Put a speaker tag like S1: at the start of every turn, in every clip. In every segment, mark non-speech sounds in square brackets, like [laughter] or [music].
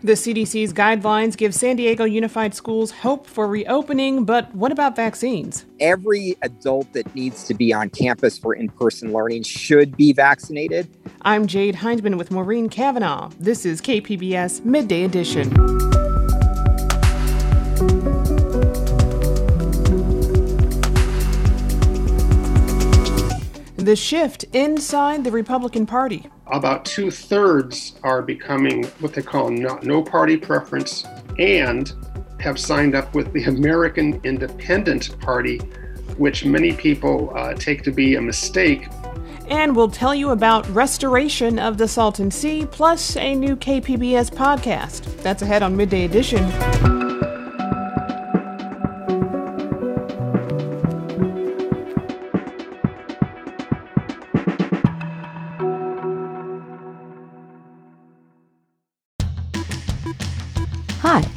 S1: The CDC's guidelines give San Diego Unified Schools hope for reopening, but what about vaccines?
S2: Every adult that needs to be on campus for in person learning should be vaccinated.
S1: I'm Jade Hindman with Maureen Cavanaugh. This is KPBS Midday Edition. The shift inside the Republican Party
S3: about two thirds are becoming what they call no, no party preference and have signed up with the American Independent Party, which many people uh, take to be a mistake.
S1: And we'll tell you about restoration of the Salton Sea, plus a new KPBS podcast. That's ahead on Midday Edition.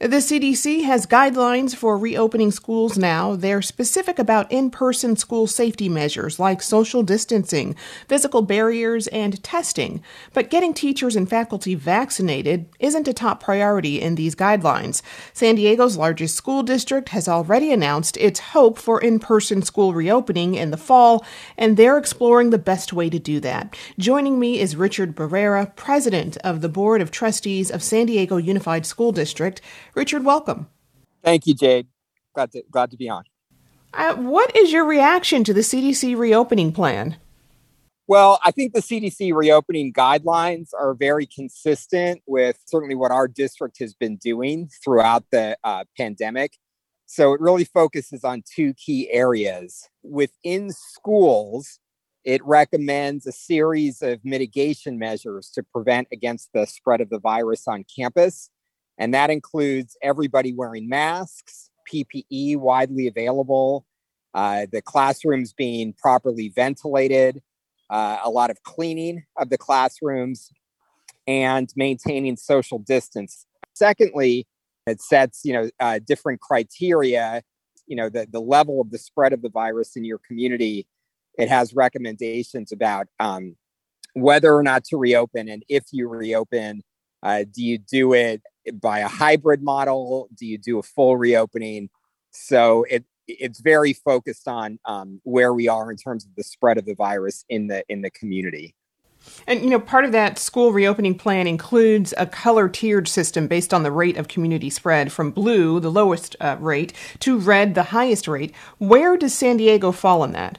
S1: The CDC has guidelines for reopening schools now. They're specific about in person school safety measures like social distancing, physical barriers, and testing. But getting teachers and faculty vaccinated isn't a top priority in these guidelines. San Diego's largest school district has already announced its hope for in person school reopening in the fall, and they're exploring the best way to do that. Joining me is Richard Barrera, president of the Board of Trustees of San Diego Unified School District. Richard, welcome.
S2: Thank you, Jade. Glad to, glad to be on.
S1: Uh, what is your reaction to the CDC reopening plan?
S2: Well, I think the CDC reopening guidelines are very consistent with certainly what our district has been doing throughout the uh, pandemic. So it really focuses on two key areas. Within schools, it recommends a series of mitigation measures to prevent against the spread of the virus on campus. And that includes everybody wearing masks, PPE widely available, uh, the classrooms being properly ventilated, uh, a lot of cleaning of the classrooms, and maintaining social distance. Secondly, it sets you know uh, different criteria. You know the the level of the spread of the virus in your community. It has recommendations about um, whether or not to reopen, and if you reopen, uh, do you do it by a hybrid model? Do you do a full reopening? So it it's very focused on um, where we are in terms of the spread of the virus in the in the community.
S1: And you know, part of that school reopening plan includes a color tiered system based on the rate of community spread, from blue, the lowest uh, rate, to red, the highest rate. Where does San Diego fall in that?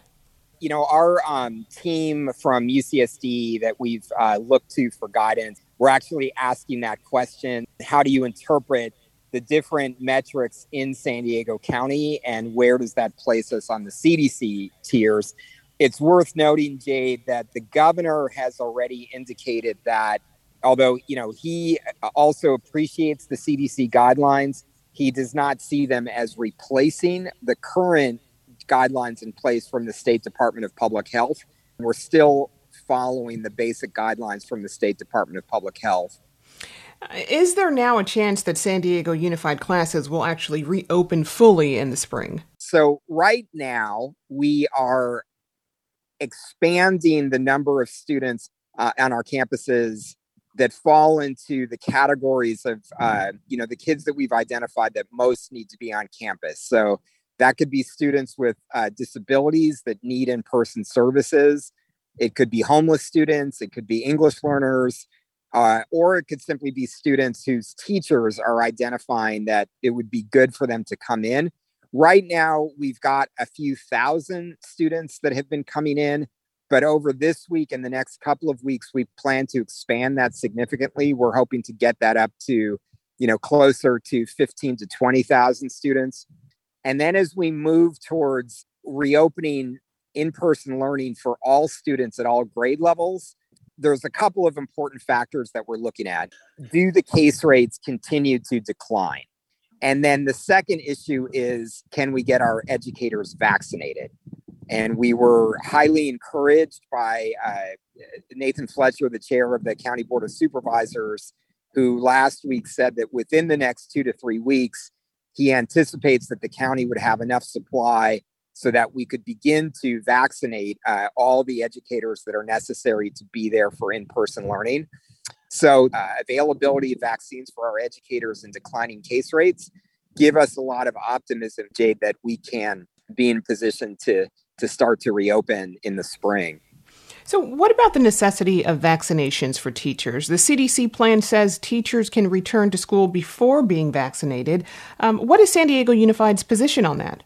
S2: You know, our um, team from UCSD that we've uh, looked to for guidance we're actually asking that question how do you interpret the different metrics in San Diego County and where does that place us on the CDC tiers? It's worth noting, Jade, that the governor has already indicated that although you know he also appreciates the CDC guidelines, he does not see them as replacing the current guidelines in place from the State Department of Public Health. We're still following the basic guidelines from the State Department of Public Health.
S1: Is there now a chance that San Diego Unified classes will actually reopen fully in the spring?
S2: So, right now, we are expanding the number of students uh, on our campuses that fall into the categories of uh, you know the kids that we've identified that most need to be on campus so that could be students with uh, disabilities that need in-person services it could be homeless students, it could be English learners, Uh, or it could simply be students whose teachers are identifying that it would be good for them to come in. Right now, we've got a few thousand students that have been coming in, but over this week and the next couple of weeks, we plan to expand that significantly. We're hoping to get that up to, you know, closer to 15 to 20,000 students. And then as we move towards reopening in-person learning for all students at all grade levels, there's a couple of important factors that we're looking at. Do the case rates continue to decline? And then the second issue is can we get our educators vaccinated? And we were highly encouraged by uh, Nathan Fletcher, the chair of the County Board of Supervisors, who last week said that within the next two to three weeks, he anticipates that the county would have enough supply so that we could begin to vaccinate uh, all the educators that are necessary to be there for in person learning. So, uh, availability of vaccines for our educators and declining case rates give us a lot of optimism, Jade, that we can be in position to, to start to reopen in the spring.
S1: So, what about the necessity of vaccinations for teachers? The CDC plan says teachers can return to school before being vaccinated. Um, what is San Diego Unified's position on that?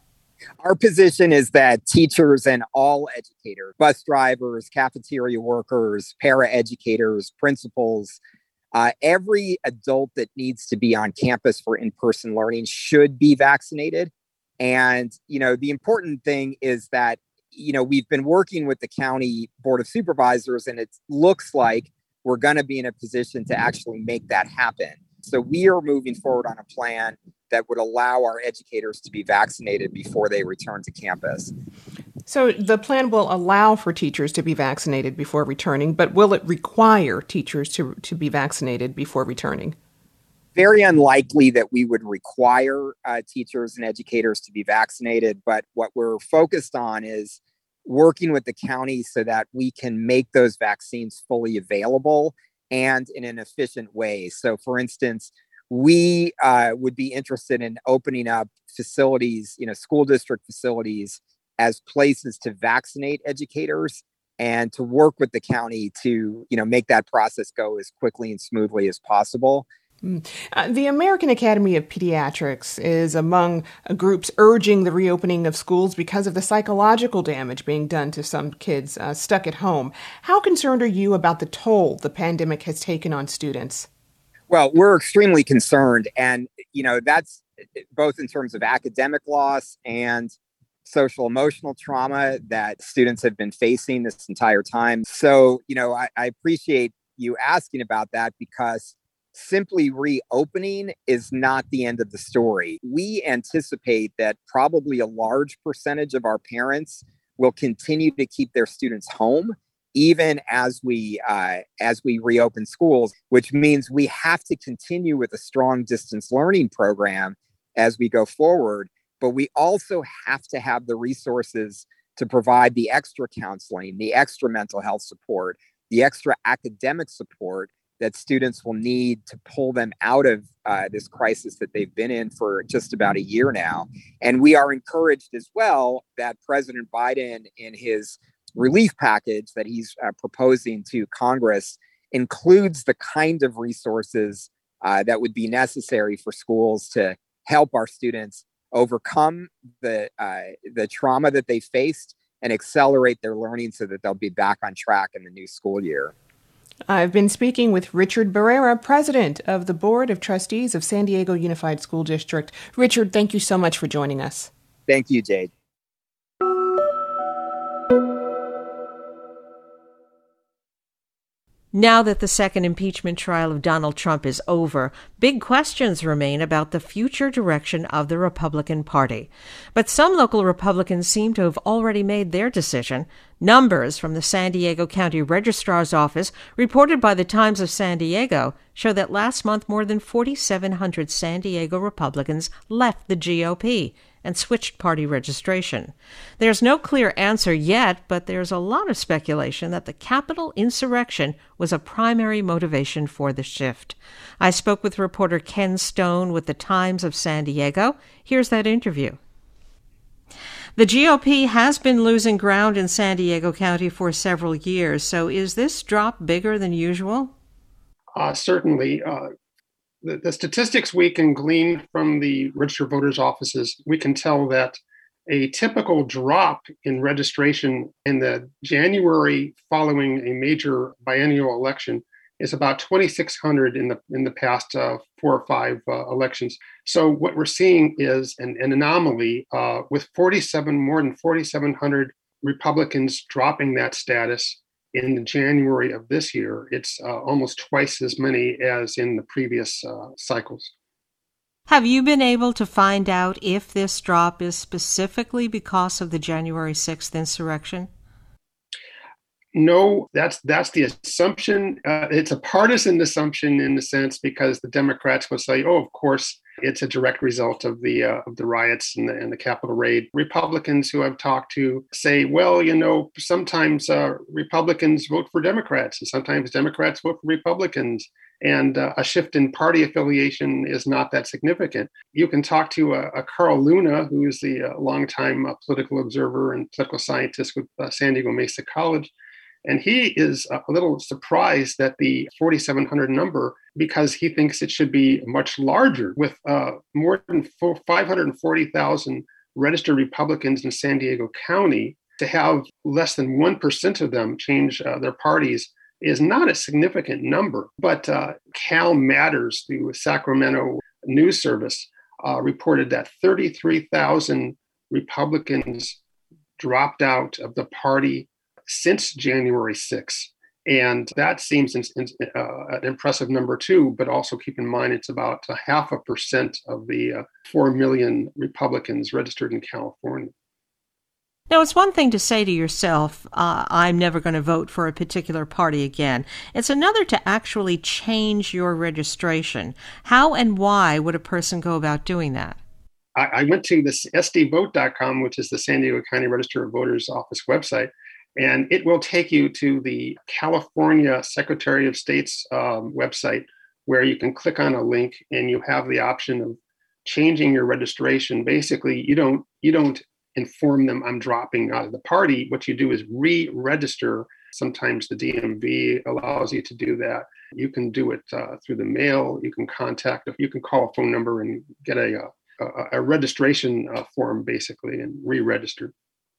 S2: Our position is that teachers and all educators, bus drivers, cafeteria workers, para educators, principals, uh, every adult that needs to be on campus for in person learning should be vaccinated. And, you know, the important thing is that, you know, we've been working with the county board of supervisors, and it looks like we're going to be in a position to actually make that happen. So we are moving forward on a plan that would allow our educators to be vaccinated before they return to campus.
S1: So the plan will allow for teachers to be vaccinated before returning, but will it require teachers to, to be vaccinated before returning?
S2: Very unlikely that we would require uh, teachers and educators to be vaccinated, but what we're focused on is working with the county so that we can make those vaccines fully available and in an efficient way. So, for instance, we uh, would be interested in opening up facilities, you know, school district facilities as places to vaccinate educators and to work with the county to, you know, make that process go as quickly and smoothly as possible.
S1: Mm. Uh, the American Academy of Pediatrics is among groups urging the reopening of schools because of the psychological damage being done to some kids uh, stuck at home. How concerned are you about the toll the pandemic has taken on students?
S2: Well, we're extremely concerned. And, you know, that's both in terms of academic loss and social emotional trauma that students have been facing this entire time. So, you know, I, I appreciate you asking about that because simply reopening is not the end of the story. We anticipate that probably a large percentage of our parents will continue to keep their students home even as we uh, as we reopen schools, which means we have to continue with a strong distance learning program as we go forward. But we also have to have the resources to provide the extra counseling, the extra mental health support, the extra academic support that students will need to pull them out of uh, this crisis that they've been in for just about a year now. And we are encouraged as well that President Biden, in his relief package that he's uh, proposing to Congress includes the kind of resources uh, that would be necessary for schools to help our students overcome the uh, the trauma that they faced and accelerate their learning so that they'll be back on track in the new school year.
S1: I've been speaking with Richard Barrera, president of the Board of Trustees of San Diego Unified School District. Richard, thank you so much for joining us.
S2: Thank you, Jade.
S4: Now that the second impeachment trial of Donald Trump is over, big questions remain about the future direction of the Republican Party. But some local Republicans seem to have already made their decision. Numbers from the San Diego County Registrar's Office, reported by the Times of San Diego, show that last month more than 4,700 San Diego Republicans left the GOP and switched party registration. There's no clear answer yet, but there's a lot of speculation that the Capitol insurrection was a primary motivation for the shift. I spoke with reporter Ken Stone with the Times of San Diego. Here's that interview. The GOP has been losing ground in San Diego County for several years, so is this drop bigger than usual?
S3: Uh, certainly, uh, the, the, statistics we can glean from the registered voters' offices, we can tell that a typical drop in registration in the January following a major biennial election is about 2,600 in the in the past uh, four or five uh, elections. So what we're seeing is an, an anomaly uh, with 47 more than 4,700 Republicans dropping that status in January of this year. It's uh, almost twice as many as in the previous uh, cycles.
S4: Have you been able to find out if this drop is specifically because of the January 6th insurrection?
S3: No, that's that's the assumption. Uh, it's a partisan assumption in the sense because the Democrats will say, "Oh, of course, it's a direct result of the uh, of the riots and the, and the raid." Republicans who I've talked to say, "Well, you know, sometimes uh, Republicans vote for Democrats, and sometimes Democrats vote for Republicans." And uh, a shift in party affiliation is not that significant. You can talk to a, a Carl Luna, who is the uh, longtime uh, political observer and political scientist with San Diego Mesa College, and he is a little surprised at the 4,700 number because he thinks it should be much larger, with uh, more than 540,000 registered Republicans in San Diego County. To have less than 1% of them change uh, their parties is not a significant number. But uh, Cal Matters, the Sacramento news service, uh, reported that 33,000 Republicans dropped out of the party since January 6th. And that seems in, uh, an impressive number too, but also keep in mind it's about a half a percent of the uh, 4 million Republicans registered in California.
S4: Now, it's one thing to say to yourself, uh, I'm never going to vote for a particular party again. It's another to actually change your registration. How and why would a person go about doing that?
S3: I, I went to this sdvote.com, which is the San Diego County Register of Voters Office website, and it will take you to the California Secretary of State's um, website where you can click on a link and you have the option of changing your registration. Basically, you don't you don't inform them I'm dropping out of the party. What you do is re-register. Sometimes the DMV allows you to do that. You can do it uh, through the mail. You can contact. You can call a phone number and get a a, a registration uh, form basically and re-register.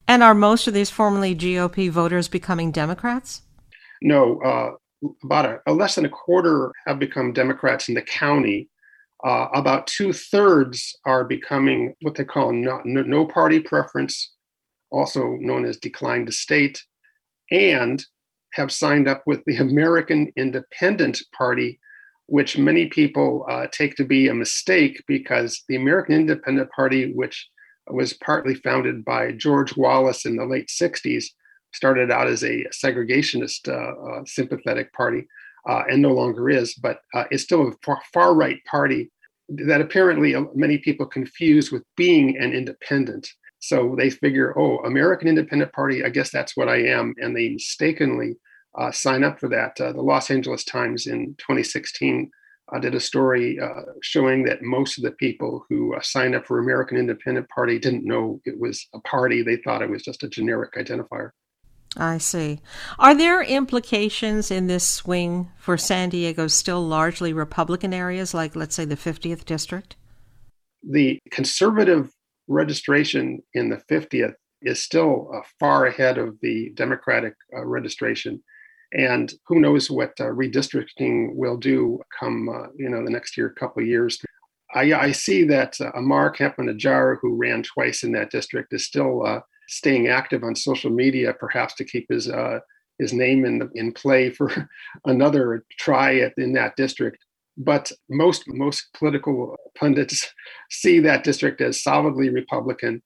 S4: And are most of these formerly GOP voters becoming Democrats?
S3: No, uh, about a, a, less than a quarter have become Democrats in the county. Uh, about two thirds are becoming what they call no, no, party preference, also known as decline to state, and have signed up with the American Independent Party, which many people uh, take to be a mistake because the American Independent Party, which was partly founded by George Wallace in the late 60s, started out as a segregationist uh, uh, sympathetic party uh, and no longer is, but uh, it's still a far right party that apparently uh, many people confuse with being an independent. So they figure, oh, American Independent Party, I guess that's what I am. And they mistakenly uh, sign up for that. the Los Angeles Times in 2016 I did a story uh, showing that most of the people who uh, signed up for American Independent Party didn't know it was a party. They thought it was just a generic identifier.
S4: I see. Are there implications in this swing for San Diego's still largely Republican areas, like, let's say, the 50th district?
S3: The conservative registration in the 50th is still uh, far ahead of the Democratic uh, registration and who knows what uh, redistricting will do come uh, you know the next year couple years. I, I see that uh, Ammar Campa-Najjar, who ran twice in that district is still uh, staying active on social media perhaps to keep his uh, his name in the, in play for [laughs] another try at, in that district. But most most political pundits [laughs] see that district as solidly republican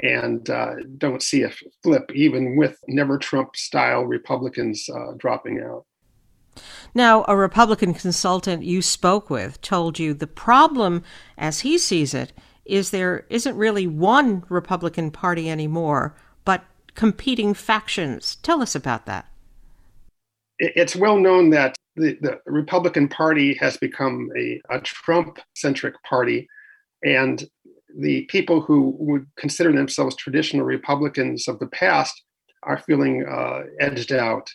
S3: and uh, don't see a flip, even with never Trump style Republicans uh, dropping out.
S4: Now, a Republican consultant you spoke with told you the problem, as he sees it, is there isn't really one Republican Party anymore, but competing factions. Tell us about that.
S3: It's well known that the, the Republican Party has become a, a Trump centric party. And the people who would consider themselves traditional Republicans of the past are feeling uh, edged out.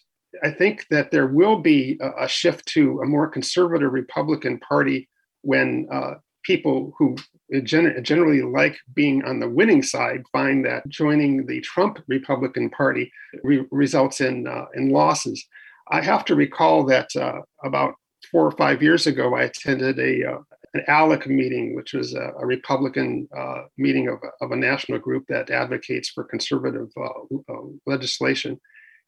S3: I think that there will be a, a shift to a more conservative Republican Party when uh, people who gen- generally like being on the winning side find that joining the Trump Republican Party re- results in uh, in losses. I have to recall that uh, about four or five years ago, I attended a uh, an ALEC meeting, which was a, a Republican uh, meeting of, of a national group that advocates for conservative uh, uh, legislation.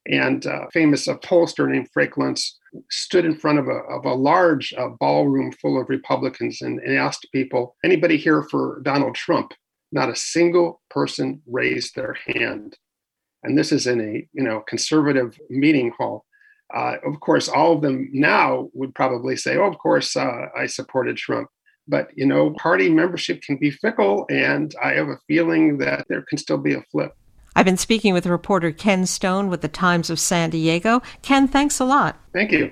S3: And uh, famous pollster named Frank Luntz stood in front of a, of a large uh, ballroom full of Republicans and, and asked people, anybody here for Donald Trump? Not a single person raised their hand. And this is in a you know conservative meeting hall. Uh, of course, all of them now would probably say, "Oh, of course, uh, I supported Trump." But you know, party membership can be fickle, and I have a feeling that there can still be a flip.
S4: I've been speaking with reporter Ken Stone with the Times of San Diego. Ken, thanks a lot.
S3: Thank you.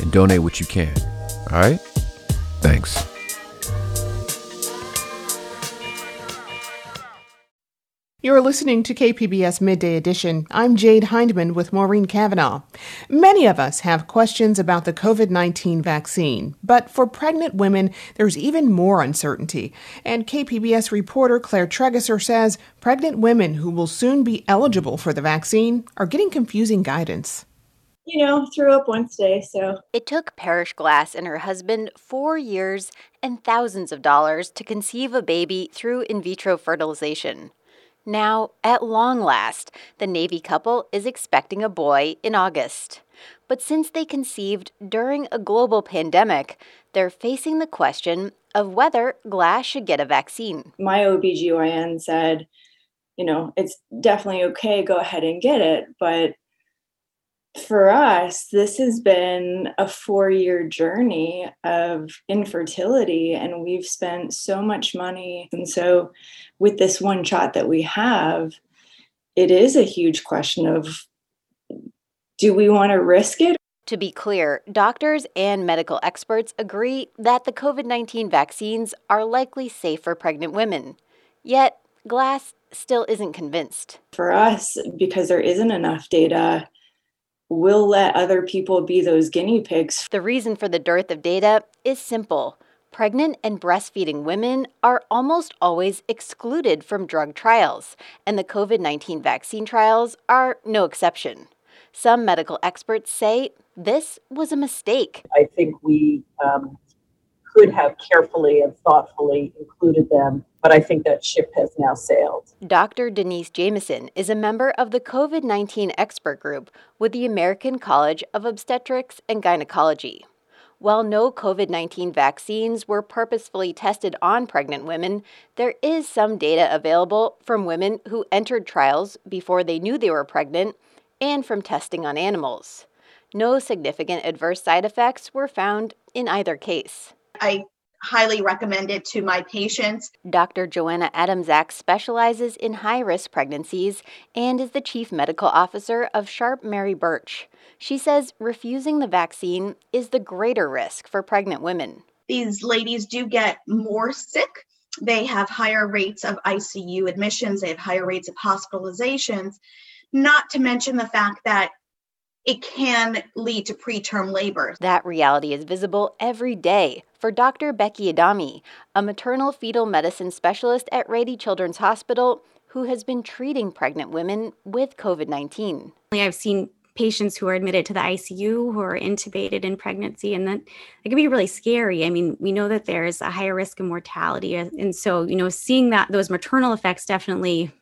S5: and donate what you can. All right? Thanks.
S1: You're listening to KPBS Midday Edition. I'm Jade Hindman with Maureen Cavanaugh. Many of us have questions about the COVID 19 vaccine, but for pregnant women, there's even more uncertainty. And KPBS reporter Claire Trageser says pregnant women who will soon be eligible for the vaccine are getting confusing guidance
S6: you know, threw up today, so.
S7: It took Parrish Glass and her husband four years and thousands of dollars to conceive a baby through in vitro fertilization. Now, at long last, the Navy couple is expecting a boy in August. But since they conceived during a global pandemic, they're facing the question of whether Glass should get a vaccine.
S6: My OBGYN said, you know, it's definitely okay, go ahead and get it, but for us, this has been a four year journey of infertility, and we've spent so much money. And so, with this one shot that we have, it is a huge question of do we want to risk it?
S7: To be clear, doctors and medical experts agree that the COVID 19 vaccines are likely safe for pregnant women. Yet, Glass still isn't convinced.
S6: For us, because there isn't enough data, we'll let other people be those guinea pigs.
S7: The reason for the dearth of data is simple. Pregnant and breastfeeding women are almost always excluded from drug trials, and the COVID 19 vaccine trials are no exception. Some medical experts say this was a mistake.
S8: I think we um, could have carefully and thoughtfully included them, but I think that ship has now sailed.
S7: Dr. Denise Jamieson is a member of the COVID 19 expert group with the American College of Obstetrics and Gynecology. While no COVID 19 vaccines were purposefully tested on pregnant women, there is some data available from women who entered trials before they knew they were pregnant and from testing on animals. No significant adverse side effects were found in either case.
S9: I highly recommend it to my patients.
S7: Dr. Joanna Adamczak specializes in high risk pregnancies and is the chief medical officer of Sharp Mary Birch. She says refusing the vaccine is the greater risk for pregnant women.
S9: These ladies do get more sick. They have higher rates of ICU admissions, they have higher rates of hospitalizations, not to mention the fact that it can lead to preterm labor.
S7: That reality is visible every day for Dr. Becky Adami, a maternal fetal medicine specialist at Rady Children's Hospital who has been treating pregnant women with COVID 19.
S10: I've seen patients who are admitted to the ICU who are intubated in pregnancy, and that it can be really scary. I mean, we know that there's a higher risk of mortality, and so you know, seeing that those maternal effects definitely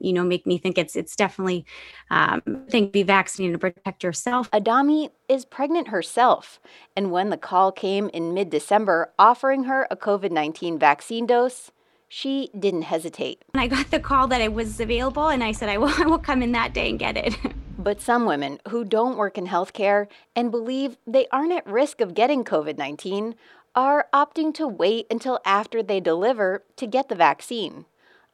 S10: you know make me think it's it's definitely um, thing to be vaccinated to protect yourself.
S7: Adami is pregnant herself, and when the call came in mid-December offering her a COVID-19 vaccine dose, she didn't hesitate.
S10: When I got the call that it was available, and I said I will I will come in that day and get it. [laughs]
S7: But some women who don't work in healthcare and believe they aren't at risk of getting COVID 19 are opting to wait until after they deliver to get the vaccine.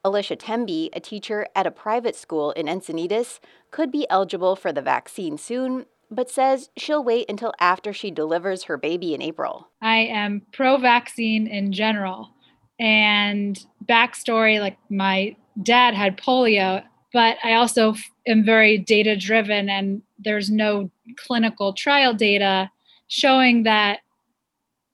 S7: Alicia Temby, a teacher at a private school in Encinitas, could be eligible for the vaccine soon, but says she'll wait until after she delivers her baby in April.
S11: I am pro vaccine in general. And backstory like my dad had polio but I also am very data driven, and there's no clinical trial data showing that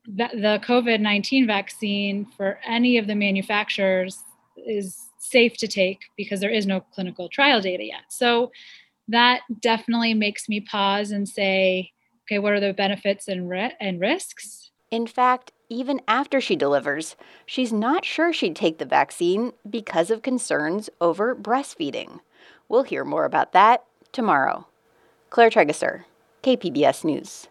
S11: the COVID 19 vaccine for any of the manufacturers is safe to take because there is no clinical trial data yet. So that definitely makes me pause and say, okay, what are the benefits and, ri- and risks?
S7: In fact, even after she delivers, she's not sure she'd take the vaccine because of concerns over breastfeeding. We'll hear more about that tomorrow. Claire Trageser, KPBS News.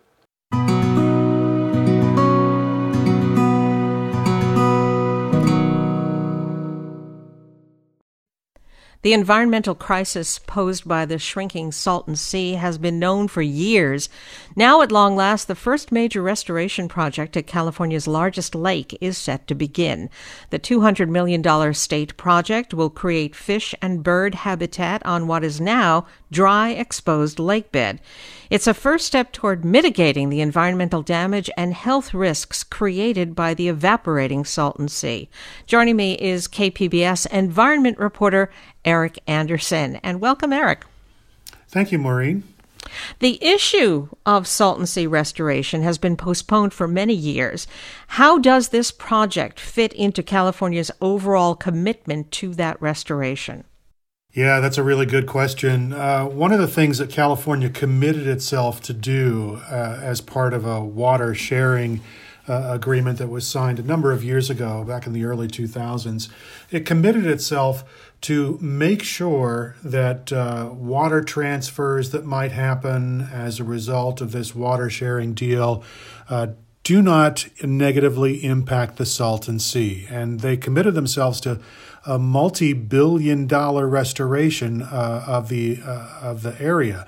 S4: The environmental crisis posed by the shrinking Salton Sea has been known for years. Now, at long last, the first major restoration project at California's largest lake is set to begin. The $200 million state project will create fish and bird habitat on what is now dry, exposed lake bed. It's a first step toward mitigating the environmental damage and health risks created by the evaporating Salton Sea. Joining me is KPBS environment reporter Eric Anderson. And welcome, Eric.
S12: Thank you, Maureen.
S4: The issue of Salton Sea restoration has been postponed for many years. How does this project fit into California's overall commitment to that restoration?
S12: Yeah, that's a really good question. Uh, one of the things that California committed itself to do uh, as part of a water sharing uh, agreement that was signed a number of years ago, back in the early 2000s, it committed itself to make sure that uh, water transfers that might happen as a result of this water sharing deal uh, do not negatively impact the Salton Sea. And they committed themselves to a multi-billion dollar restoration uh, of the uh, of the area.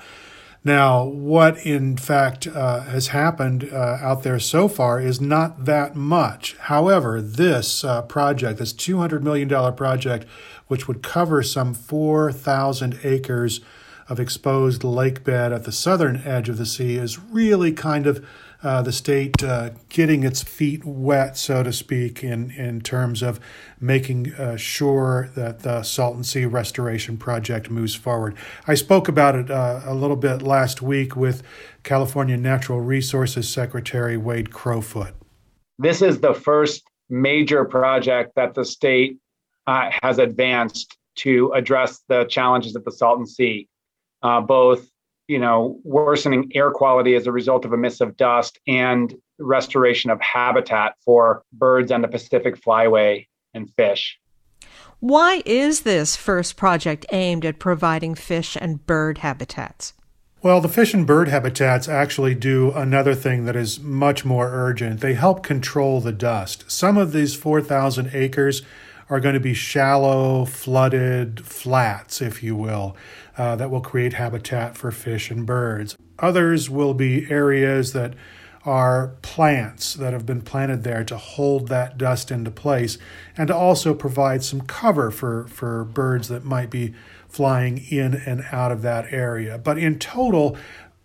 S12: Now, what in fact uh, has happened uh, out there so far is not that much. However, this uh, project, this $200 million project, which would cover some 4,000 acres of exposed lake bed at the southern edge of the sea, is really kind of uh, the state uh, getting its feet wet, so to speak, in, in terms of making uh, sure that the Salton Sea Restoration Project moves forward. I spoke about it uh, a little bit last week with California Natural Resources Secretary Wade Crowfoot.
S13: This is the first major project that the state uh, has advanced to address the challenges of the Salton Sea, uh, both you know, worsening air quality as a result of emissive dust and restoration of habitat for birds on the Pacific Flyway and fish.
S4: Why is this first project aimed at providing fish and bird habitats?
S12: Well, the fish and bird habitats actually do another thing that is much more urgent. They help control the dust. Some of these 4,000 acres are going to be shallow, flooded flats, if you will, uh, that will create habitat for fish and birds. Others will be areas that are plants that have been planted there to hold that dust into place and to also provide some cover for, for birds that might be flying in and out of that area. But in total,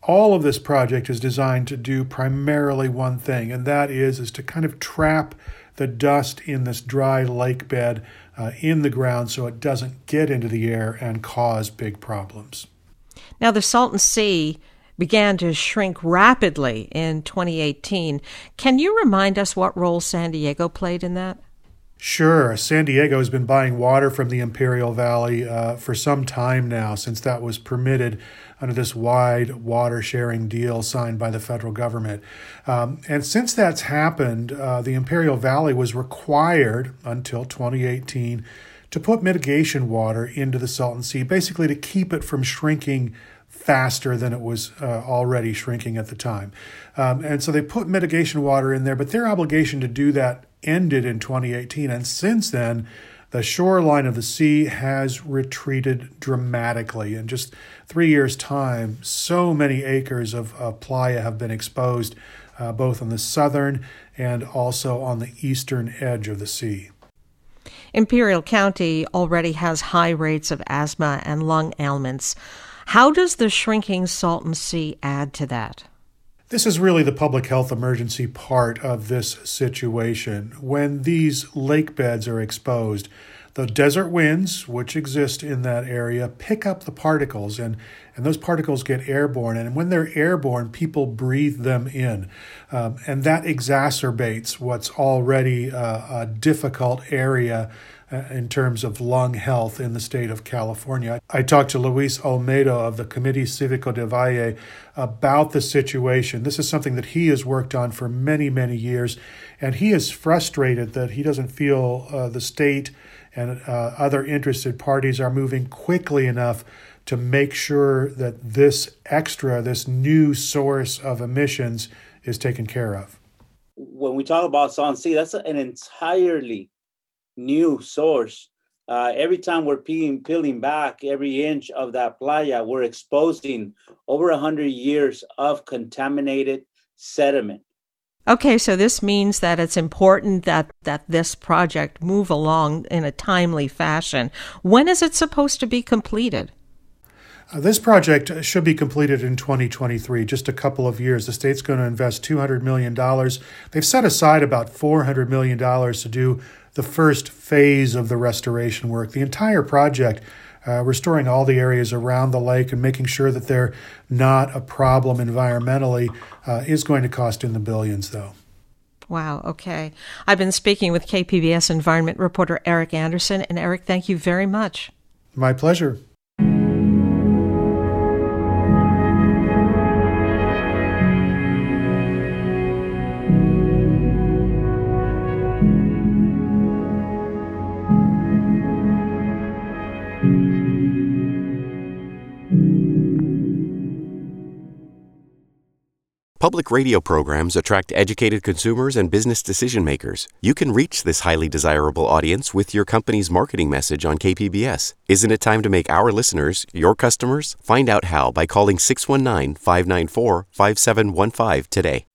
S12: all of this project is designed to do primarily one thing, and that is, is to kind of trap the dust in this dry lake bed uh, in the ground so it doesn't get into the air and cause big problems.
S4: Now, the Salton Sea began to shrink rapidly in 2018. Can you remind us what role San Diego played in that?
S12: Sure. San Diego has been buying water from the Imperial Valley uh, for some time now, since that was permitted under this wide water sharing deal signed by the federal government. Um, and since that's happened, uh, the Imperial Valley was required until 2018 to put mitigation water into the Salton Sea, basically to keep it from shrinking faster than it was uh, already shrinking at the time. Um, and so they put mitigation water in there, but their obligation to do that ended in 2018. And since then, the shoreline of the sea has retreated dramatically. In just three years' time, so many acres of, playa have been exposed, uh, both on the southern and also on the eastern edge of the sea.
S4: Imperial County already has high rates of asthma and lung ailments. How does the shrinking Salton Sea add to that?
S12: This is really the public health emergency part of this situation. When these lake beds are exposed, the desert winds, which exist in that area, pick up the particles, and, and those particles get airborne. And when they're airborne, people breathe them in. Um, and that exacerbates what's already a, a difficult area in terms of lung health in the state of California. I talked to Luis Olmedo of the Comité Cívico de Valle about the situation. This is something that he has worked on for many, many years, and he is frustrated that he doesn't feel uh, the state and uh, other interested parties are moving quickly enough to make sure that this extra, this new source of emissions is taken care of.
S14: When we talk about Salton Sea, that's an entirely new source. Uh, every time we're peeling, peeling back every inch of that playa, we're exposing over 100 years of contaminated sediment.
S4: Okay, so this means that it's important that, that this project move along in a timely fashion. When is it supposed to be completed?
S12: Uh, this project should be completed in 2023, just a couple of years. The state's going to invest $200 million. They've set aside about $400 million to do the first phase of the restoration work. The entire project, uh, restoring all the areas around the lake and making sure that they're not a problem environmentally, uh, is going to cost in the billions, though.
S4: Wow, okay. I've been speaking with KPBS environment reporter Eric Anderson. And Eric, thank you very much.
S12: My pleasure.
S15: Public radio programs attract educated consumers and business decision makers. You can reach this highly desirable audience with your company's marketing message on KPBS. Isn't it time to make our listeners your customers? Find out how by calling 619 594 5715 today.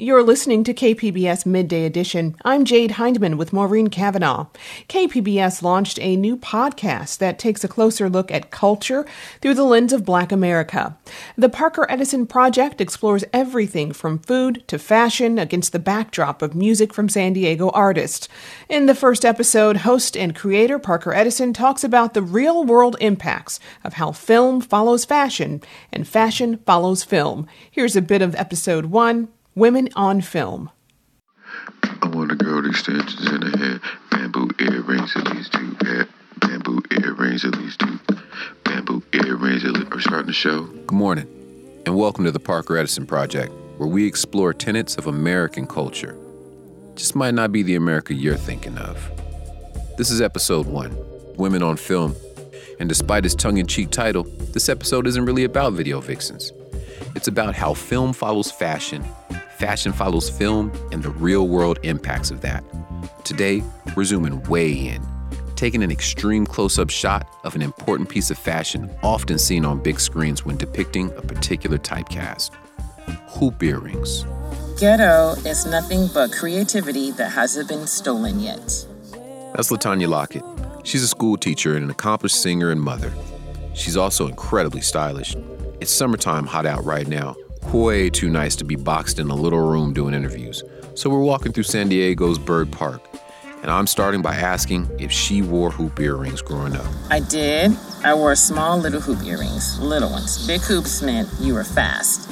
S1: You're listening to KPBS Midday Edition. I'm Jade Hindman with Maureen Cavanaugh. KPBS launched a new podcast that takes a closer look at culture through the lens of Black America. The Parker Edison Project explores everything from food to fashion against the backdrop of music from San Diego artists. In the first episode, host and creator Parker Edison talks about the real world impacts of how film follows fashion and fashion follows film. Here's a bit of episode one. Women on Film.
S16: I want a girl with extensions in her hair, bamboo earrings at least two pair, bamboo earrings at least two, bamboo earrings at least. Are starting the show?
S5: Good morning, and welcome to the Parker Edison Project, where we explore tenets of American culture. Just might not be the America you're thinking of. This is episode one, Women on Film, and despite its tongue-in-cheek title, this episode isn't really about video vixens. It's about how film follows fashion, fashion follows film, and the real world impacts of that. Today, we're zooming way in, taking an extreme close up shot of an important piece of fashion often seen on big screens when depicting a particular typecast hoop earrings.
S17: Ghetto is nothing but creativity that hasn't been stolen yet.
S5: That's Latanya Lockett. She's a school teacher and an accomplished singer and mother. She's also incredibly stylish it's summertime hot out right now. Way too nice to be boxed in a little room doing interviews. So we're walking through San Diego's Bird Park. And I'm starting by asking if she wore hoop earrings growing up.
S17: I did. I wore small little hoop earrings, little ones. Big hoops meant you were fast.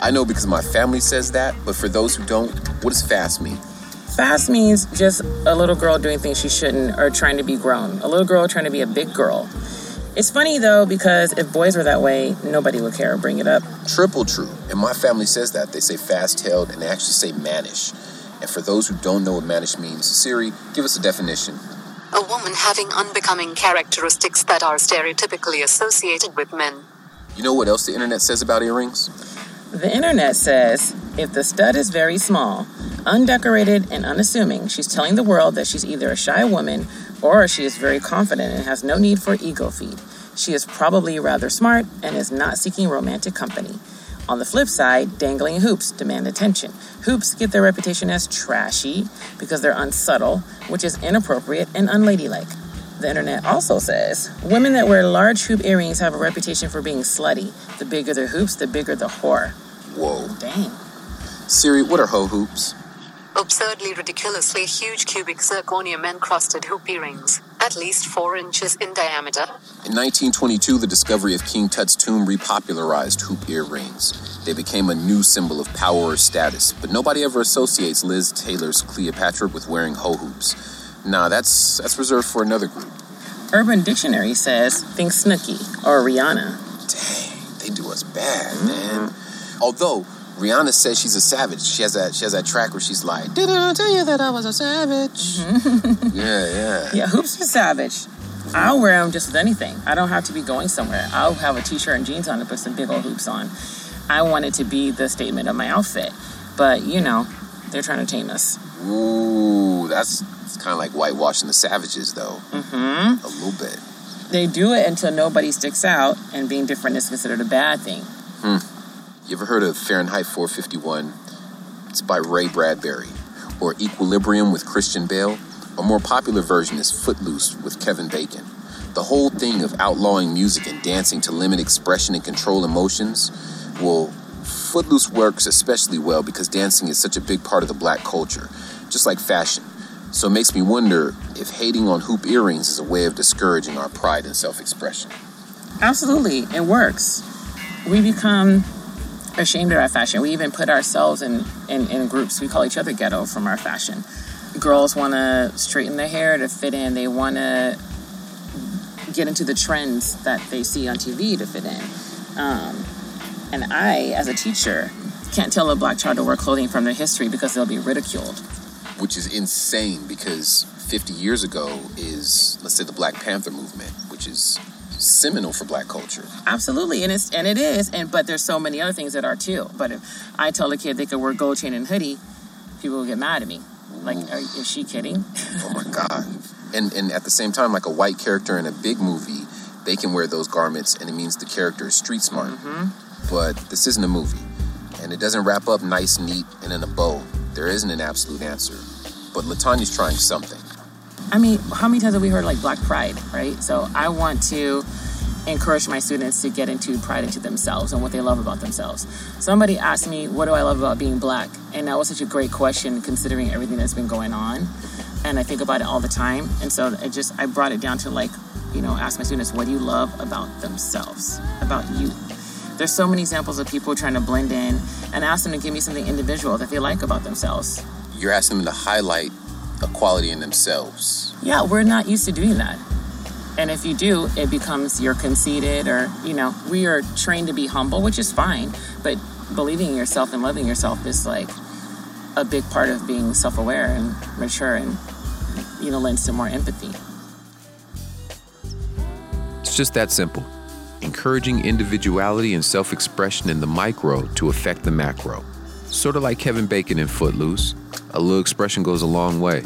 S5: I know because my family says that, but for those who don't, what does fast mean?
S17: Fast means just a little girl doing things she shouldn't or trying to be grown. A little girl trying to be a big girl. It's funny though because if boys were that way, nobody would care or bring it up.
S5: Triple true. And my family says that. They say fast-tailed and they actually say mannish. And for those who don't know what mannish means, Siri, give us a definition.
S18: A a woman having unbecoming characteristics that are stereotypically associated with men.
S5: You know what else the internet says about earrings?
S17: The internet says if the stud is very small, undecorated, and unassuming, she's telling the world that she's either a shy woman or she is very confident and has no need for ego feed. She is probably rather smart and is not seeking romantic company. On the flip side, dangling hoops demand attention. Hoops get their reputation as trashy because they're unsubtle, which is inappropriate and unladylike. The internet also says women that wear large hoop earrings have a reputation for being slutty. The bigger the hoops, the bigger the whore.
S5: Whoa.
S17: Dang.
S5: Siri, what are hoe hoops?
S18: Absurdly ridiculously huge cubic zirconium encrusted hoop earrings, at least 4 inches in diameter.
S5: In 1922, the discovery of King Tut's tomb repopularized hoop earrings. They became a new symbol of power or status, but nobody ever associates Liz Taylor's Cleopatra with wearing ho hoops. Nah, that's that's reserved for another group.
S17: Urban Dictionary says think Snooki or Rihanna.
S5: Dang, they do us bad, man. Although Rihanna says she's a savage. She has that she has that track where she's like, Didn't I tell you that I was a savage? yeah, yeah.
S17: Yeah, hoops are savage. I'll wear them just with anything. I don't have to be going somewhere. I'll have a t-shirt and jeans on and put some big old hoops on. I want it to be the statement of my outfit. But, you know, they're trying to tame us.
S5: Ooh, that's it's kind of like whitewashing the savages, though.
S17: Mm-hmm.
S5: A little bit.
S17: They do it until nobody sticks out, and being different is considered a bad thing.
S5: Hmm. You ever heard of Fahrenheit 451? It's by Ray Bradbury. Or Equilibrium with Christian Bale. A more popular version is Footloose with Kevin Bacon. The whole thing of outlawing music and dancing to limit expression and control emotions, well, Footloose works especially well because dancing is such a big part of the black culture, just like fashion. So it makes me wonder if hating on hoop earrings is a way of discouraging our pride and self expression.
S17: Absolutely, it works. We become ashamed of our fashion. We even put ourselves in, in, in groups. We call each other ghetto from our fashion. Girls want to straighten their hair to fit in. They want to get into the trends that they see on TV to fit in. Um, and I, as a teacher, can't tell a black child to wear clothing from their history because they'll be ridiculed.
S5: Which is insane because 50 years ago is, let's say, the Black Panther movement, which is seminal for black culture.
S17: Absolutely, and it's and it is, and but there's so many other things that are too. But if I tell a kid they could wear gold chain and hoodie, people will get mad at me. Like, are, is she kidding?
S5: oh my [laughs] god! And and at the same time, like a white character in a big movie, they can wear those garments, and it means the character is street smart.
S17: Mm-hmm.
S5: But this isn't a movie, and it doesn't wrap up nice, neat, and in a bow. There isn't an absolute answer. But Latanya's trying something.
S17: I mean, how many times have we heard like black pride, right? So I want to encourage my students to get into pride into themselves and what they love about themselves. Somebody asked me, What do I love about being black? And that was such a great question considering everything that's been going on. And I think about it all the time. And so it just, I brought it down to like, you know, ask my students, What do you love about themselves, about you? There's so many examples of people trying to blend in and ask them to give me something individual that they like about themselves.
S5: You're asking them to highlight a quality in themselves.
S17: Yeah, we're not used to doing that. And if you do, it becomes you're conceited or, you know, we are trained to be humble, which is fine. But believing in yourself and loving yourself is like a big part of being self aware and mature and, you know, lends to more empathy.
S5: It's just that simple. Encouraging individuality and self expression in the micro to affect the macro. Sort of like Kevin Bacon in Footloose, a little expression goes a long way.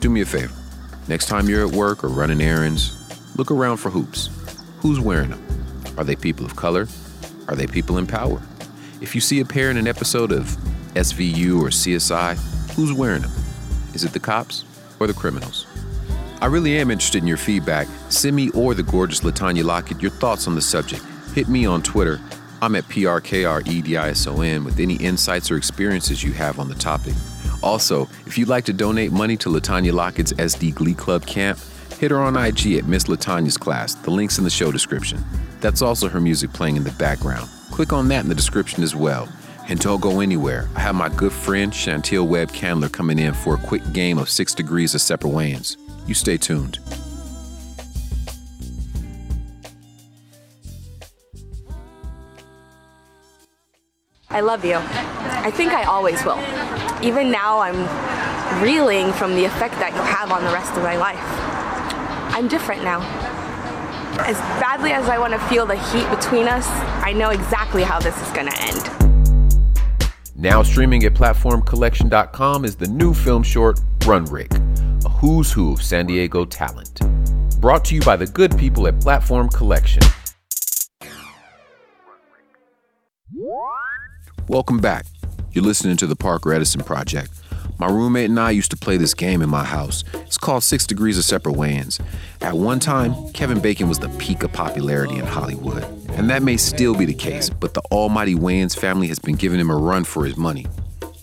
S5: Do me a favor. Next time you're at work or running errands, look around for hoops. Who's wearing them? Are they people of color? Are they people in power? If you see a pair in an episode of SVU or CSI, who's wearing them? Is it the cops or the criminals? I really am interested in your feedback. Send me or the gorgeous Latanya Lockett your thoughts on the subject. Hit me on Twitter. I'm at PRKREDISON with any insights or experiences you have on the topic. Also, if you'd like to donate money to Latanya Lockett's SD Glee Club camp, hit her on IG at Miss Latanya's class. The link's in the show description. That's also her music playing in the background. Click on that in the description as well. And don't go anywhere. I have my good friend Chantel Webb Candler coming in for a quick game of six degrees of separate Wayans. You stay tuned.
S19: I love you. I think I always will. Even now, I'm reeling from the effect that you have on the rest of my life. I'm different now. As badly as I want to feel the heat between us, I know exactly how this is going to end.
S5: Now streaming at platformcollection.com is the new film short Run Rick, a who's who of San Diego talent. Brought to you by the good people at Platform Collection. Welcome back. You're listening to the Parker Edison Project. My roommate and I used to play this game in my house. It's called Six Degrees of Separate Wayans. At one time, Kevin Bacon was the peak of popularity in Hollywood. And that may still be the case, but the almighty Wayans family has been giving him a run for his money.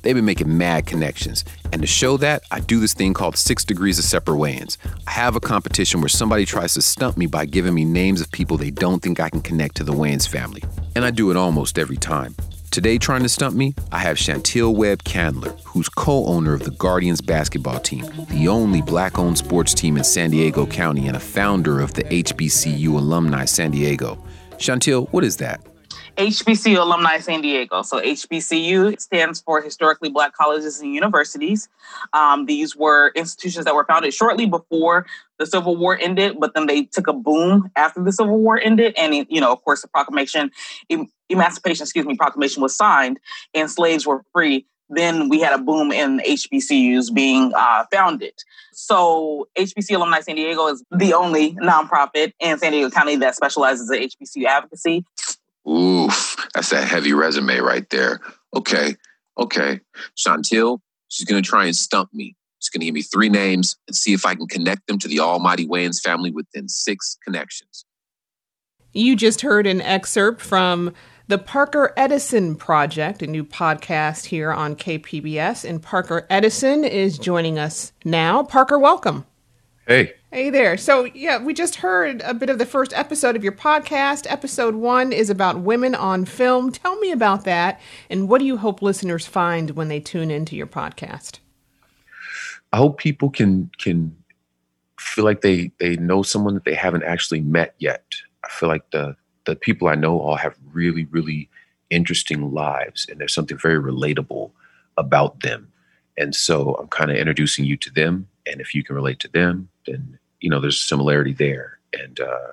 S5: They've been making mad connections. And to show that, I do this thing called Six Degrees of Separate Wayans. I have a competition where somebody tries to stump me by giving me names of people they don't think I can connect to the Wayans family. And I do it almost every time. Today, trying to stump me, I have Chantil Webb Candler, who's co owner of the Guardians basketball team, the only black owned sports team in San Diego County, and a founder of the HBCU Alumni San Diego. Chantil, what is that?
S20: HBCU Alumni San Diego. So HBCU stands for Historically Black Colleges and Universities. Um, these were institutions that were founded shortly before the Civil War ended, but then they took a boom after the Civil War ended. And, you know, of course, the proclamation, Emancipation, excuse me, proclamation was signed and slaves were free. Then we had a boom in HBCUs being uh, founded. So HBC Alumni San Diego is the only nonprofit in San Diego County that specializes in HBCU advocacy.
S5: Oof, that's that heavy resume right there. Okay, okay. Chantil, she's gonna try and stump me. She's gonna give me three names and see if I can connect them to the almighty Wayans family within six connections.
S1: You just heard an excerpt from the Parker Edison Project, a new podcast here on KPBS. And Parker Edison is joining us now. Parker, welcome.
S5: Hey.
S1: Hey there. So, yeah, we just heard a bit of the first episode of your podcast. Episode one is about women on film. Tell me about that. And what do you hope listeners find when they tune into your podcast?
S5: I hope people can can feel like they they know someone that they haven't actually met yet. I feel like the the people I know all have really, really interesting lives, and there's something very relatable about them. And so I'm kind of introducing you to them, and if you can relate to them, then you know there's a similarity there. And uh,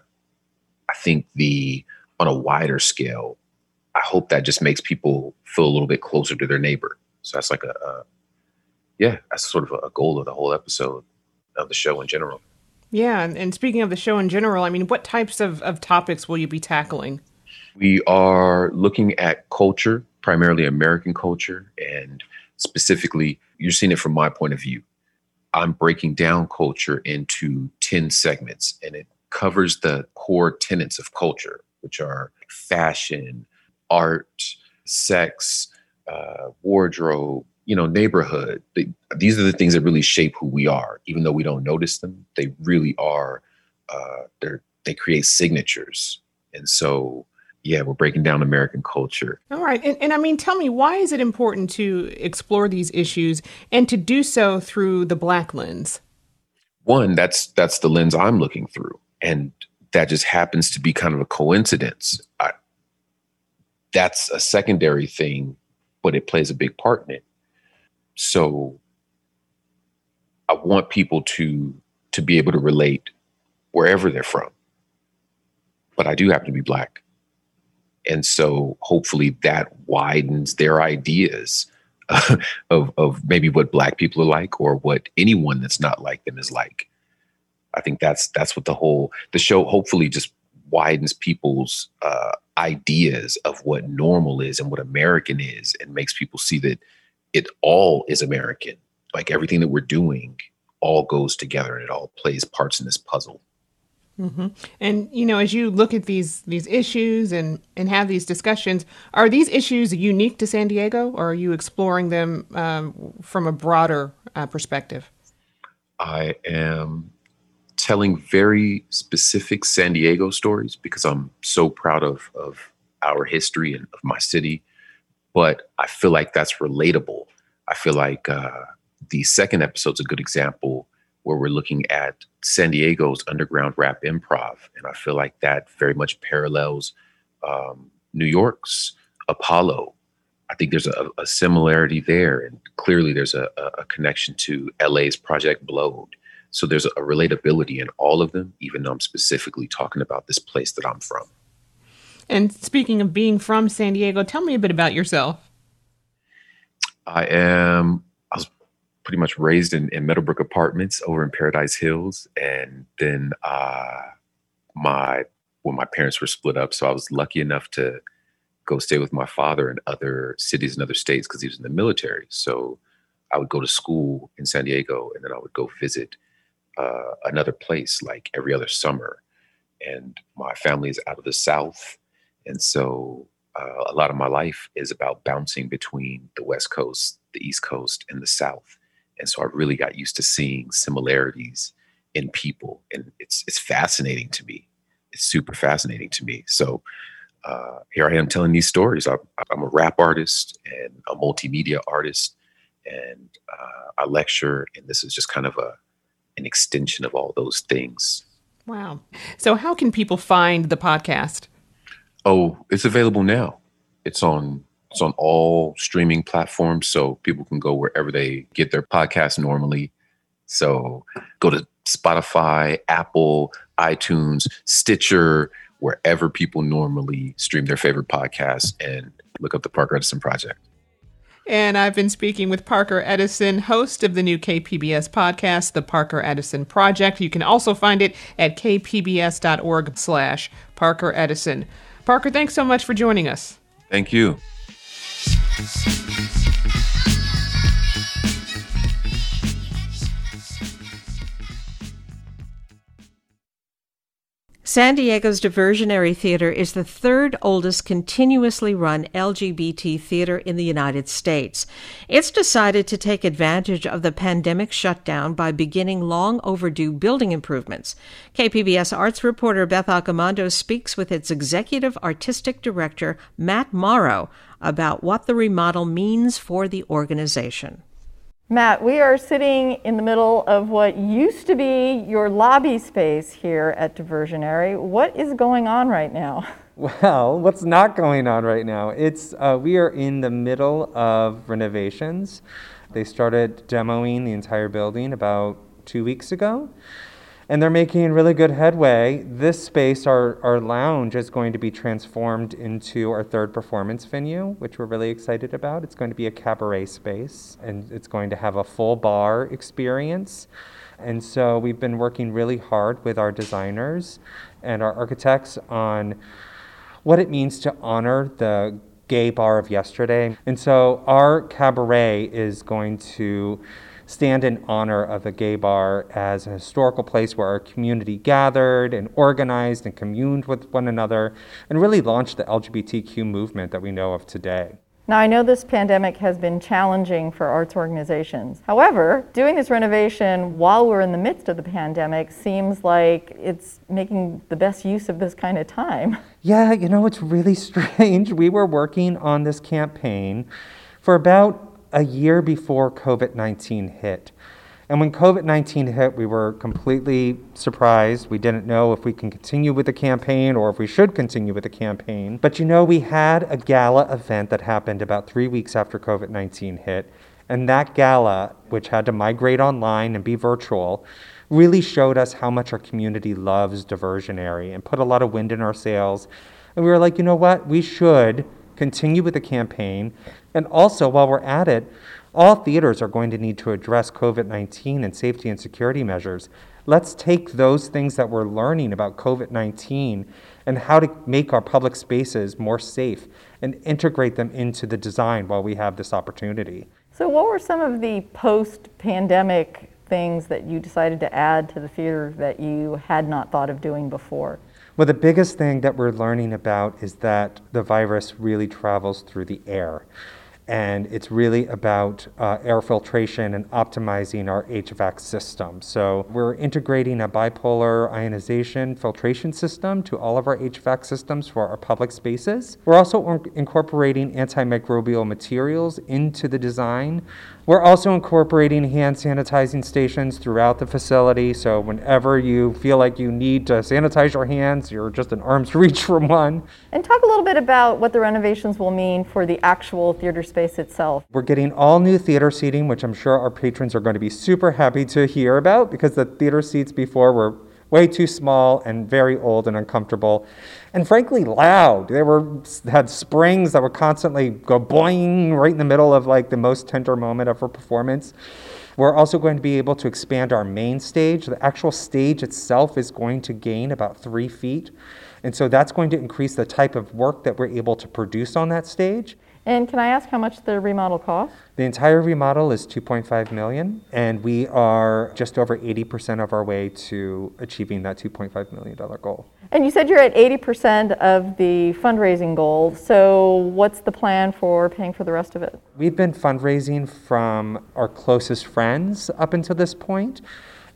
S5: I think the on a wider scale, I hope that just makes people feel a little bit closer to their neighbor. So that's like a, a yeah, that's sort of a goal of the whole episode of the show in general.
S1: Yeah, and speaking of the show in general, I mean, what types of, of topics will you be tackling?
S5: We are looking at culture, primarily American culture, and specifically, you're seeing it from my point of view. I'm breaking down culture into 10 segments, and it covers the core tenets of culture, which are fashion, art, sex, uh, wardrobe, you know, neighborhood. They, these are the things that really shape who we are, even though we don't notice them. They really are. Uh, they're they create signatures, and so yeah, we're breaking down American culture.
S1: All right, and, and I mean, tell me why is it important to explore these issues and to do so through the black lens?
S5: One, that's that's the lens I'm looking through, and that just happens to be kind of a coincidence. I, that's a secondary thing, but it plays a big part in it. So I want people to to be able to relate wherever they're from. But I do happen to be black. And so hopefully that widens their ideas [laughs] of, of maybe what black people are like or what anyone that's not like them is like. I think that's that's what the whole the show hopefully just widens people's uh, ideas of what normal is and what American is and makes people see that it all is American. Like everything that we're doing all goes together and it all plays parts in this puzzle.
S1: Mm-hmm. And you know, as you look at these these issues and and have these discussions, are these issues unique to San Diego, or are you exploring them um, from a broader uh, perspective?
S5: I am telling very specific San Diego stories because I'm so proud of of our history and of my city but I feel like that's relatable. I feel like uh, the second episode's a good example where we're looking at San Diego's underground rap improv, and I feel like that very much parallels um, New York's Apollo. I think there's a, a similarity there, and clearly there's a, a, connection to LA's Project Blowed. So there's a relatability in all of them, even though I'm specifically talking about this place that I'm from.
S1: And speaking of being from San Diego, tell me a bit about yourself.
S5: I am, pretty much raised in, in Meadowbrook Apartments over in Paradise Hills. And then uh, my, when my parents were split up, so I was lucky enough to go stay with my father in other cities and other states because he was in the military. So I would go to school in San Diego and then I would go visit uh, another place like every other summer. And my family is out of the South. And so uh, a lot of my life is about bouncing between the West Coast, the East Coast, and the South. And so I really got used to seeing similarities in people. And it's, it's fascinating to me. It's super fascinating to me. So uh, here I am telling these stories. I'm, I'm, a rap artist and a multimedia artist, and uh, I lecture, and this is just kind of a an extension of all those things.
S1: Wow. So, how can people find the podcast?
S5: Oh, it's available now. It's on it's on all streaming platforms, so people can go wherever they get their podcast normally. So, go to Spotify, Apple, iTunes, Stitcher, wherever people normally stream their favorite podcasts, and look up the Parker Edison Project.
S1: And I've been speaking with Parker Edison, host of the new KPBS podcast, The Parker Edison Project. You can also find it at kpbs.org slash Parker Edison. Parker, thanks so much for joining us.
S5: Thank you. Peace. Peace.
S4: San Diego's Diversionary Theater is the third oldest continuously run LGBT theater in the United States. It's decided to take advantage of the pandemic shutdown by beginning long overdue building improvements. KPBS arts reporter Beth Accomando speaks with its executive artistic director, Matt Morrow, about what the remodel means for the organization.
S21: Matt, we are sitting in the middle of what used to be your lobby space here at Diversionary. What is going on right now? [laughs]
S22: Well, what's not going on right now? It's uh, we are in the middle of renovations. They started demoing the entire building about two weeks ago and they're making really good headway. This space, our, our lounge, is going to be transformed into our third performance venue, which we're really excited about. It's going to be a cabaret space, and it's going to have a full bar experience. And so we've been working really hard with our designers and our architects on what it means to honor the gay bar of yesterday. And so our cabaret is going to stand in honor of the gay bar as a historical place where our community gathered and organized and communed with one another and really launched the LGBTQ movement that we know of today.
S21: Now, I know this pandemic has been challenging for arts organizations. However, doing this renovation while we're in the midst of the pandemic seems like it's making the best use of this kind of time. [laughs]
S22: Yeah, you know, it's really [laughs] strange. We were working on this campaign for about a year before COVID 19 hit. And when COVID 19 hit, we were completely surprised. We didn't know if we can continue with the campaign or if we should continue with the campaign. But you know, we had a gala event that happened about three weeks after COVID 19 hit. And that gala, which had to migrate online and be virtual, really showed us how much our community loves diversionary and put a lot of wind in our sails. And we were like, you know what? We should continue with the campaign. And also, while we're at it, all theaters are going to need to address COVID 19 and safety and security measures. Let's take those things that we're learning about COVID 19 and how to make our public spaces more safe and integrate them into the design while we have this opportunity.
S21: So, what were some of the post pandemic things that you decided to add to the theater that you had not thought of doing before?
S22: Well, the biggest thing that we're learning about is that the virus really travels through the air and it's really about uh, air filtration and optimizing our HVAC system. So we're integrating a bipolar ionization filtration system to all of our HVAC systems for our public spaces. We're also incorporating antimicrobial materials into the design. We're also incorporating hand sanitizing stations throughout the facility. So whenever you feel like you need to sanitize your hands, you're just an arm's [laughs] reach from one.
S21: And talk a little bit about what the renovations will mean for the actual theater space itself.
S22: We're getting all new theater seating, which I'm sure our patrons are going to be super happy to hear about because the theater seats before were way too small and very old and uncomfortable. And frankly loud. They were had springs that would constantly go boing right in the middle of like the most tender moment of her performance. We're also going to be able to expand our main stage. The actual stage itself is going to gain about three feet. And so that's going to increase the type of work that we're able to produce on that stage
S21: and can I ask how much the remodel cost?
S22: The entire remodel is 2.5 million and we are just over 80% of our way to achieving that 2.5 million dollar goal.
S21: And you said you're at 80% of the fundraising goal. So what's the plan for paying for the rest of it?
S22: We've been fundraising from our closest friends up until this point.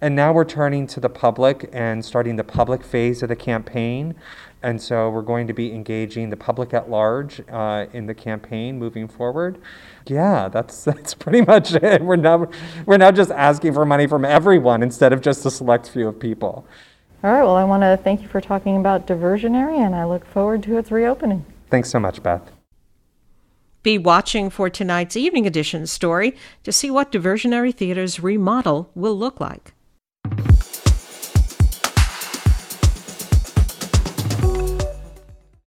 S22: And now we're turning to the public and starting the public phase of the campaign. And so we're going to be engaging the public at large uh, in the campaign moving forward. Yeah, that's [laughs] that's pretty much it. We're now we're now just asking for money from everyone instead of just a select few of people.
S21: All right. Well, I want to thank you for talking about Diversionary, and I look forward to its reopening.
S22: Thanks so much, Beth.
S4: Be watching for tonight's evening edition story to see what Diversionary Theater's remodel will look like.